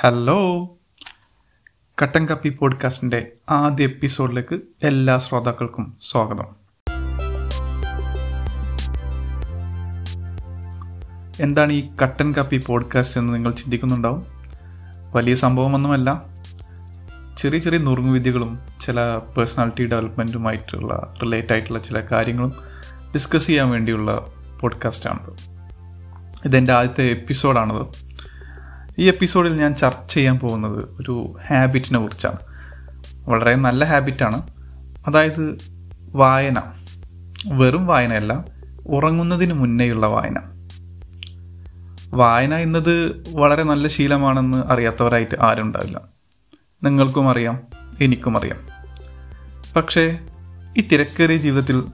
Hello കട്ടൻ കപ്പി പോഡ്കാസ്റ്റിന്റെ ആദ്യ എപ്പിസോഡിലേക്ക് എല്ലാ ശ്രോതാക്കൾക്കും സ്വാഗതം. എന്താണ് ഈ കട്ടൻ കപ്പി പോഡ്കാസ്റ്റ് എന്ന് നിങ്ങൾ ചിന്തിക്കുന്നുണ്ടാവും? വലിയ സംഭവമൊന്നുമല്ല. ചെറിയ ചെറിയ നുറുങ്ങുവിദ്യകളും ചില പേഴ്സണാലിറ്റി ഡെവലപ്മെന്റുമായിട്ടുള്ള റിലേറ്റ് ആയിട്ടുള്ള ചില കാര്യങ്ങളും ഡിസ്കസ് ചെയ്യാൻ വേണ്ടിയുള്ള പോഡ്കാസ്റ്റാണത് ഇതെന്റെ ആദ്യത്തെ എപ്പിസോഡാണത് ഈ എപ്പിസോഡിൽ ഞാൻ ചർച്ച ചെയ്യാൻ പോകുന്നത് ഒരു ഹാബിറ്റിനെ കുറിച്ചാണ്. വളരെ നല്ല ഹാബിറ്റാണ്. അതായത് വായന. വെറും വായനയല്ല ഉറങ്ങുന്നതിന് മുന്നേയുള്ള വായന. വായന എന്നത് വളരെ നല്ല ശീലമാണെന്ന് അറിയാത്തവരായിട്ട് ആരും ഉണ്ടാവില്ല നിങ്ങൾക്കും അറിയാം എനിക്കും അറിയാം. പക്ഷേ ഈ തിരക്കേറിയ ജീവിതത്തിൽ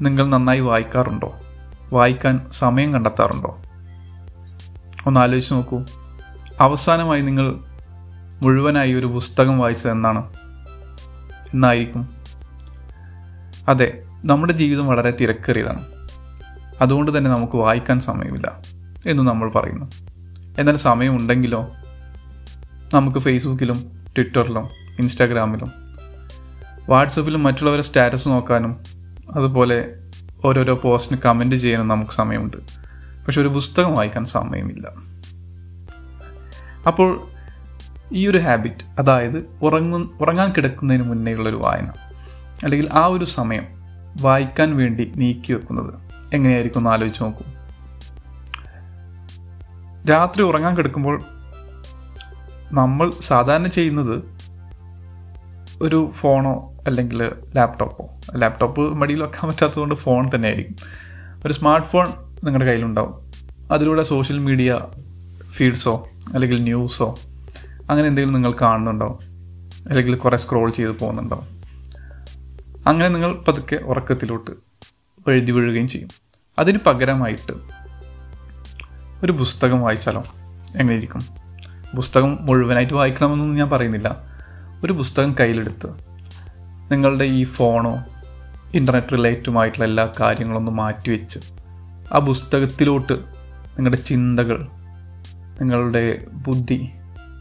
നിങ്ങൾ നന്നായി വായിക്കാറുണ്ടോ? വായിക്കാൻ സമയം കണ്ടെത്താറുണ്ടോ? ഒന്ന് ആലോചിച്ച് നോക്കൂ. അവസാനമായി നിങ്ങൾ മുഴുവനായി ഒരു പുസ്തകം വായിച്ചത് എന്നാണ് എന്നായിരിക്കും. അതെ നമ്മുടെ ജീവിതം വളരെ തിരക്കേറിയതാണ്. അതുകൊണ്ട് തന്നെ നമുക്ക് വായിക്കാൻ സമയമില്ല എന്ന് നമ്മൾ പറയുന്നു. എന്നാൽ സമയമുണ്ടെങ്കിലോ? നമുക്ക് ഫേസ്ബുക്കിലും ട്വിറ്ററിലും ഇൻസ്റ്റാഗ്രാമിലും വാട്സപ്പിലും മറ്റുള്ളവരെ സ്റ്റാറ്റസ് നോക്കാനും അതുപോലെ ഓരോരോ പോസ്റ്റിന് കമന്റ് ചെയ്യാനും നമുക്ക് സമയമുണ്ട്. പക്ഷെ ഒരു പുസ്തകം വായിക്കാൻ സമയമില്ല. അപ്പോൾ ഈ ഒരു ഹാബിറ്റ് അതായത് ഉറങ്ങു ഉറങ്ങാൻ കിടക്കുന്നതിന് മുന്നേയുള്ളൊരു വായന അല്ലെങ്കിൽ ആ ഒരു സമയം വായിക്കാൻ വേണ്ടി നീക്കി വെക്കുന്നത് എങ്ങനെയായിരിക്കും എന്ന് ആലോചിച്ച് നോക്കൂ. രാത്രി ഉറങ്ങാൻ കിടക്കുമ്പോൾ നമ്മൾ സാധാരണ ചെയ്യുന്നത് ഒരു ഫോണോ അല്ലെങ്കിൽ ലാപ്ടോപ്പോ ലാപ്ടോപ്പ് മടിയിൽ വെക്കാൻ പറ്റാത്തതുകൊണ്ട് ഫോൺ തന്നെ ആയിരിക്കും ഒരു സ്മാർട്ട് ഫോൺ നിങ്ങളുടെ കയ്യിലുണ്ടാവും. അതിലൂടെ സോഷ്യൽ മീഡിയ ഫീഡ്സോ അല്ലെങ്കിൽ ന്യൂസോ അങ്ങനെ എന്തെങ്കിലും നിങ്ങൾ കാണുന്നുണ്ടോ? അല്ലെങ്കിൽ കുറേ സ്ക്രോൾ ചെയ്ത് പോകുന്നുണ്ടാവും അങ്ങനെ നിങ്ങൾ പതുക്കെ ഉറക്കത്തിലോട്ട് എഴുതി വീഴുകയും ചെയ്യും. അതിന് പകരമായിട്ട് ഒരു പുസ്തകം വായിച്ചാലോ? എങ്ങനെയിരിക്കും? പുസ്തകം മുഴുവനായിട്ട് വായിക്കണമെന്നൊന്നും ഞാൻ പറയുന്നില്ല. ഒരു പുസ്തകം കയ്യിലെടുത്ത് നിങ്ങളുടെ ഈ ഫോണോ ഇന്റർനെറ്റ് റിലേറ്റുമായിട്ടുള്ള എല്ലാ കാര്യങ്ങളൊന്നും മാറ്റിവെച്ച് ആ പുസ്തകത്തിലോട്ട് നിങ്ങളുടെ ചിന്തകൾ നിങ്ങളുടെ ബുദ്ധി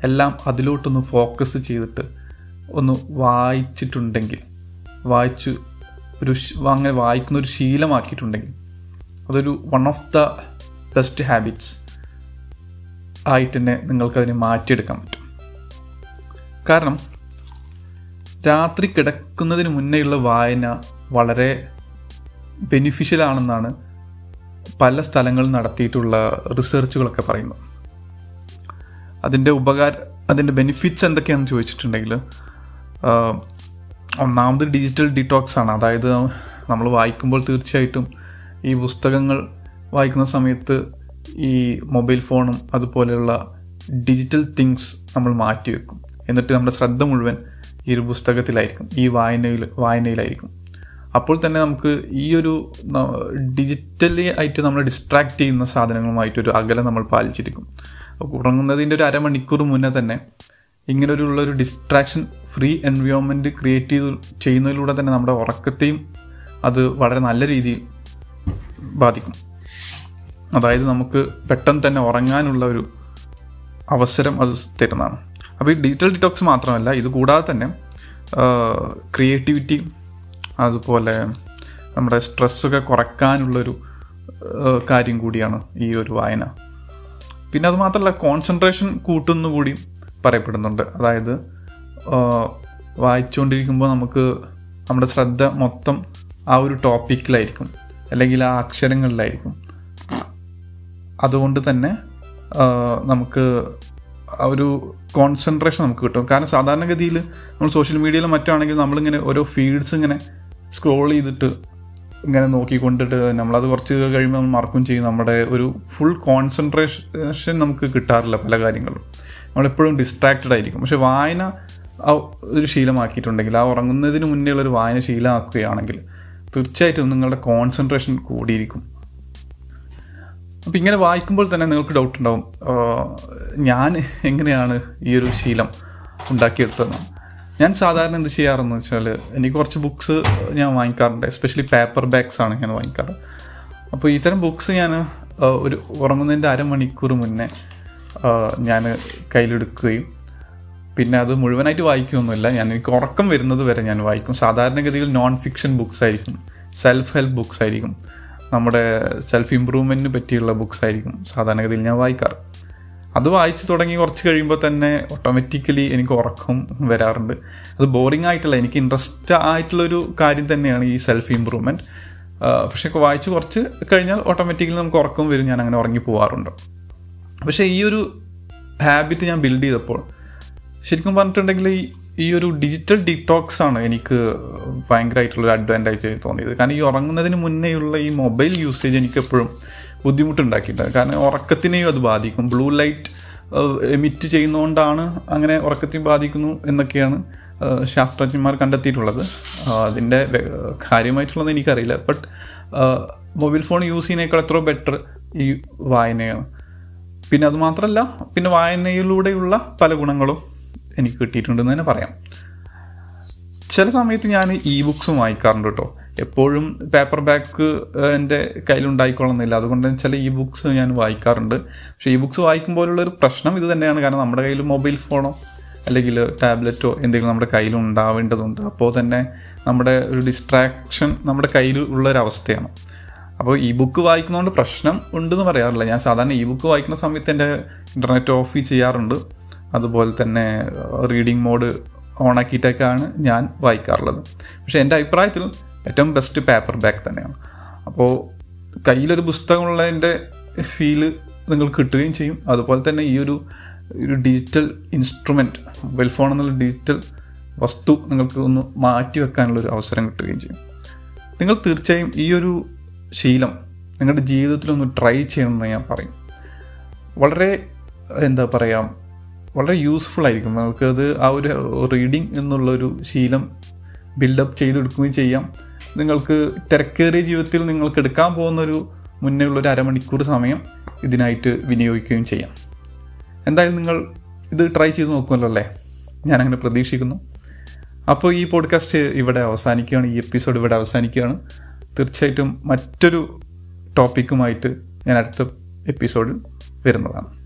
എല്ലാം അതിലോട്ടൊന്ന് ഫോക്കസ് ചെയ്തിട്ട് ഒന്ന് വായിച്ചിട്ടുണ്ടെങ്കിൽ വായിച്ചു ഒരു അങ്ങനെ വായിക്കുന്ന ഒരു ശീലമാക്കിയിട്ടുണ്ടെങ്കിൽ അതൊരു one of the best habits ആയിട്ട് തന്നെ നിങ്ങൾക്കതിനെ മാറ്റിയെടുക്കാൻ പറ്റും. കാരണം രാത്രി കിടക്കുന്നതിന് മുന്നേയുള്ള വായന വളരെ ബെനിഫിഷ്യൽ ആണെന്നാണ് പല സ്ഥലങ്ങളിൽ നടത്തിയിട്ടുള്ള റിസർച്ചുകളൊക്കെ പറയുന്നത്. അതിന്റെ ഉപകാര അതിന്റെ ബെനിഫിറ്റ്സ് എന്തൊക്കെയാണെന്ന് ചോദിച്ചിട്ടുണ്ടെങ്കിൽ ഒന്നാമത് ഡിജിറ്റൽ ഡിറ്റോക്സ് ആണ്. അതായത് നമ്മൾ വായിക്കുമ്പോൾ തീർച്ചയായിട്ടും ഈ പുസ്തകങ്ങൾ വായിക്കുന്ന സമയത്ത് ഈ മൊബൈൽ ഫോണും അതുപോലെയുള്ള ഡിജിറ്റൽ തിങ്സ് നമ്മൾ മാറ്റിവെക്കും എന്നിട്ട് നമ്മുടെ ശ്രദ്ധ മുഴുവൻ ഈ ഒരു പുസ്തകത്തിലായിരിക്കും ഈ വായനയിൽ വായനയിലായിരിക്കും. അപ്പോൾ തന്നെ നമുക്ക് ഈ ഒരു ഡിജിറ്റലി ആയിട്ട് നമ്മൾ ഡിസ്ട്രാക്ട് ചെയ്യുന്ന സാധനങ്ങളുമായിട്ടൊരു അകലം നമ്മൾ പാലിച്ചിരിക്കും. ഉറങ്ങുന്നതിന്റെ ഒരു അരമണിക്കൂർ മുന്നേ തന്നെ ഇങ്ങനൊരു ഉള്ളൊരു ഡിസ്ട്രാക്ഷൻ ഫ്രീ എൻവയോൺമെന്റ് ക്രിയേറ്റ് ചെയ്ത് ചെയ്യുന്നതിലൂടെ തന്നെ നമ്മുടെ ഉറക്കത്തെയും അത് വളരെ നല്ല രീതിയിൽ ബാധിക്കും. അതായത് നമുക്ക് പെട്ടെന്ന് തന്നെ ഉറങ്ങാനുള്ള ഒരു അവസരം അത് തരുന്നതാണ്. അപ്പോൾ ഈ ഡിജിറ്റൽ ഡിറ്റോക്സ് മാത്രമല്ല ഇത് കൂടാതെ തന്നെ ക്രിയേറ്റിവിറ്റി അതുപോലെ നമ്മുടെ സ്ട്രെസ്സൊക്കെ കുറയ്ക്കാനുള്ളൊരു കാര്യം കൂടിയാണ് ഈ ഒരു വായന. പിന്നെ അത് മാത്രമല്ല കോൺസെൻട്രേഷൻ കൂട്ടുന്നു കൂടി പറയപ്പെടുന്നുണ്ട്. അതായത് വായിച്ചുകൊണ്ടിരിക്കുമ്പോൾ നമുക്ക് നമ്മുടെ ശ്രദ്ധ മൊത്തം ആ ഒരു ടോപ്പിക്കിലായിരിക്കും അല്ലെങ്കിൽ ആ അക്ഷരങ്ങളിലായിരിക്കും. അതുകൊണ്ട് തന്നെ നമുക്ക് ആ ഒരു കോൺസെൻട്രേഷൻ നമുക്ക് കിട്ടും. കാരണം സാധാരണഗതിയിൽ നമ്മൾ സോഷ്യൽ മീഡിയയിലും മറ്റാണെങ്കിൽ നമ്മളിങ്ങനെ ഓരോ ഫീഡ്സ് ഇങ്ങനെ സ്ക്രോൾ ചെയ്തിട്ട് ഇങ്ങനെ നോക്കിക്കൊണ്ടിട്ട് നമ്മളത് കുറച്ച് കഴിയുമ്പോൾ നമ്മൾ മറക്കും ചെയ്യും. നമ്മുടെ ഒരു ഫുൾ കോൺസെൻട്രേഷൻ നമുക്ക് കിട്ടാറില്ല പല കാര്യങ്ങളും. നമ്മളെപ്പോഴും ഡിസ്ട്രാക്റ്റഡ് ആയിരിക്കും. പക്ഷെ വായന ഒരു ശീലമാക്കിയിട്ടുണ്ടെങ്കിൽ ആ ഉറങ്ങുന്നതിന് മുന്നേ ഉള്ളൊരു വായന ശീലമാക്കുകയാണെങ്കിൽ തീർച്ചയായിട്ടും നിങ്ങളുടെ കോൺസെൻട്രേഷൻ കൂടിയിരിക്കും. അപ്പോൾ ഇങ്ങനെ വായിക്കുമ്പോൾ തന്നെ നിങ്ങൾക്ക് ഡൗട്ട് ഉണ്ടാവും. ഞാൻ എങ്ങനെയാണ് ഈ ഒരു ശീലം ഉണ്ടാക്കിയെടുത്തതെന്ന്. ഞാൻ സാധാരണ എന്ത് ചെയ്യാറെന്ന് വെച്ചാൽ എനിക്ക് കുറച്ച് ബുക്ക്സ് ഞാൻ വാങ്ങിക്കാറുണ്ട്. എസ്പെഷ്യലി പേപ്പർ ബാഗ്സ് ആണ് ഞാൻ വാങ്ങിക്കാറ്. അപ്പോൾ ഇത്തരം ബുക്ക്സ് ഞാൻ ഒരു ഉറങ്ങുന്നതിന്റെ അരമണിക്കൂർ മുന്നേ ഞാൻ കയ്യിലെടുക്കുകയും പിന്നെ അത് മുഴുവനായിട്ട് വായിക്കുമൊന്നുമില്ല ഞാൻ എനിക്ക് ഉറക്കം വരുന്നത് വരെ ഞാൻ വായിക്കും. സാധാരണഗതിയിൽ നോൺ ഫിക്ഷൻ ബുക്സ് ആയിരിക്കും. സെൽഫ് ഹെൽപ്പ് ബുക്സ് ആയിരിക്കും. നമ്മുടെ സെൽഫ് ഇമ്പ്രൂവ്മെന്റിന് പറ്റിയുള്ള ബുക്സ് ആയിരിക്കും സാധാരണഗതിയിൽ ഞാൻ വായിക്കാറ്. അത് വായിച്ചു തുടങ്ങി കുറച്ച് കഴിയുമ്പോൾ തന്നെ ഓട്ടോമാറ്റിക്കലി എനിക്ക് ഉറക്കം വരാറുണ്ട്. അത് ബോറിംഗ് ആയിട്ടുള്ള എനിക്ക് ഇൻട്രസ്റ്റ് ആയിട്ടുള്ളൊരു കാര്യം തന്നെയാണ് ഈ സെൽഫ് ഇമ്പ്രൂവ്മെന്റ് പക്ഷേ വായിച്ച് കുറച്ച് കഴിഞ്ഞാൽ ഓട്ടോമാറ്റിക്കലി നമുക്ക് ഉറക്കം വരും ഞാൻ അങ്ങനെ ഉറങ്ങി പോകാറുണ്ട് പക്ഷേ ഈ ഒരു ഹാബിറ്റ് ഞാൻ ബിൽഡ് ചെയ്തപ്പോൾ ശരിക്കും പറഞ്ഞിട്ടുണ്ടെങ്കിൽ ഈ ഈ ഒരു ഡിജിറ്റൽ ഡിറ്റോക്സ് ആണ് എനിക്ക് ഭയങ്കരമായിട്ടുള്ളൊരു അഡ്വാന്റേജ് തോന്നിയത്. കാരണം ഈ ഉറങ്ങുന്നതിന് മുന്നേയുള്ള ഈ മൊബൈൽ യൂസേജ് എനിക്ക് എപ്പോഴും ബുദ്ധിമുട്ടുണ്ടാക്കിയിട്ടുണ്ട്. കാരണം ഉറക്കത്തിനെയും അത് ബാധിക്കും. ബ്ലൂ ലൈറ്റ് എമിറ്റ് ചെയ്യുന്നതുകൊണ്ടാണ് അങ്ങനെ ഉറക്കത്തെ ബാധിക്കുന്നു എന്നൊക്കെയാണ് ശാസ്ത്രജ്ഞന്മാർ കണ്ടെത്തിയിട്ടുള്ളത്. അതിന്റെ കാര്യമായിട്ടുള്ളത് എനിക്കറിയില്ല. ബട്ട് മൊബൈൽ ഫോൺ യൂസ് ചെയ്യുന്നേക്കാൾ എത്രയോ ബെറ്റർ ഈ വായനയാണ്. പിന്നെ അത് മാത്രമല്ല പിന്നെ വായനയിലൂടെയുള്ള പല ഗുണങ്ങളും എനിക്ക് കിട്ടിയിട്ടുണ്ടെന്ന് തന്നെ പറയാം. ചില സമയത്ത് ഞാൻ ഇ ബുക്സും വായിക്കാറുണ്ട് കേട്ടോ. എപ്പോഴും പേപ്പർ ബാക്ക് എന്റെ കയ്യിലുണ്ടായിക്കൊള്ളുന്നില്ല. അതുകൊണ്ട് ചില ഇ ബുക്സ് ഞാൻ വായിക്കാറുണ്ട്. പക്ഷേ ഇ ബുക്സ് വായിക്കുമ്പോഴുള്ള ഒരു പ്രശ്നം ഇത് തന്നെയാണ്. കാരണം നമ്മുടെ കയ്യിൽ മൊബൈൽ ഫോണോ അല്ലെങ്കിൽ ടാബ്ലറ്റോ എന്തെങ്കിലും നമ്മുടെ കയ്യിൽ ഉണ്ടാവേണ്ടതുണ്ട്. അപ്പോൾ തന്നെ നമ്മുടെ ഒരു ഡിസ്ട്രാക്ഷൻ നമ്മുടെ കയ്യിൽ ഉള്ളൊരവസ്ഥയാണ്. അപ്പോൾ ഇ ബുക്ക് വായിക്കുന്നതുകൊണ്ട് പ്രശ്നം ഉണ്ടെന്ന് പറയാറില്ല. ഞാൻ സാധാരണ ഇ ബുക്ക് വായിക്കുന്ന സമയത്ത് എന്റെ ഇന്റർനെറ്റ് ഓഫ് ചെയ്യാറുണ്ട്. അതുപോലെ തന്നെ റീഡിംഗ് മോഡ് ഓണാക്കിയിട്ടൊക്കെയാണ് ഞാൻ വായിക്കാറുള്ളത്. പക്ഷേ എന്റെ അഭിപ്രായത്തിൽ ഏറ്റവും ബെസ്റ്റ് പേപ്പർ ബാക്ക് തന്നെയാണ്. അപ്പോൾ കയ്യിലൊരു പുസ്തകമുള്ളതിന്റെ ഫീൽ നിങ്ങൾ കിട്ടുകയും ചെയ്യും. അതുപോലെ തന്നെ ഈ ഒരു ഒരു ഡിജിറ്റൽ ഇൻസ്ട്രുമെന്റ് മൊബൈൽ ഫോൺ എന്നുള്ള ഡിജിറ്റൽ വസ്തു നിങ്ങൾക്ക് ഒന്ന് മാറ്റി വെക്കാനുള്ള ഒരു അവസരം കിട്ടുകയും ചെയ്യും. നിങ്ങൾ തീർച്ചയായും ഈ ഒരു ശീലം നിങ്ങളുടെ ജീവിതത്തിലൊന്ന് ട്രൈ ചെയ്യണമെന്ന് ഞാൻ പറയും. വളരെ എന്താ പറയുക വളരെ യൂസ്ഫുൾ ആയിരിക്കും. നിങ്ങൾക്കത് ആ ഒരു റീഡിങ് എന്നുള്ളൊരു ശീലം ബിൽഡപ്പ് ചെയ്തെടുക്കുകയും ചെയ്യാം. നിങ്ങൾക്ക് തിരക്കേറിയ ജീവിതത്തിൽ നിങ്ങൾക്ക് എടുക്കാൻ പോകുന്നൊരു മുന്നേ ഉള്ളൊരു അരമണിക്കൂർ സമയം ഇതിനായിട്ട് വിനിയോഗിക്കുകയും ചെയ്യാം. എന്തായാലും നിങ്ങൾ ഇത് ട്രൈ ചെയ്ത് നോക്കുമല്ലോ അല്ലേ? ഞാനങ്ങനെ പ്രതീക്ഷിക്കുന്നു. അപ്പോൾ ഈ പോഡ്കാസ്റ്റ് ഇവിടെ അവസാനിക്കുകയാണ്. ഈ എപ്പിസോഡ് ഇവിടെ അവസാനിക്കുകയാണ്. തീർച്ചയായിട്ടും മറ്റൊരു ടോപ്പിക്കുമായിട്ട് ഞാൻ അടുത്ത എപ്പിസോഡിൽ വരുന്നതാണ്.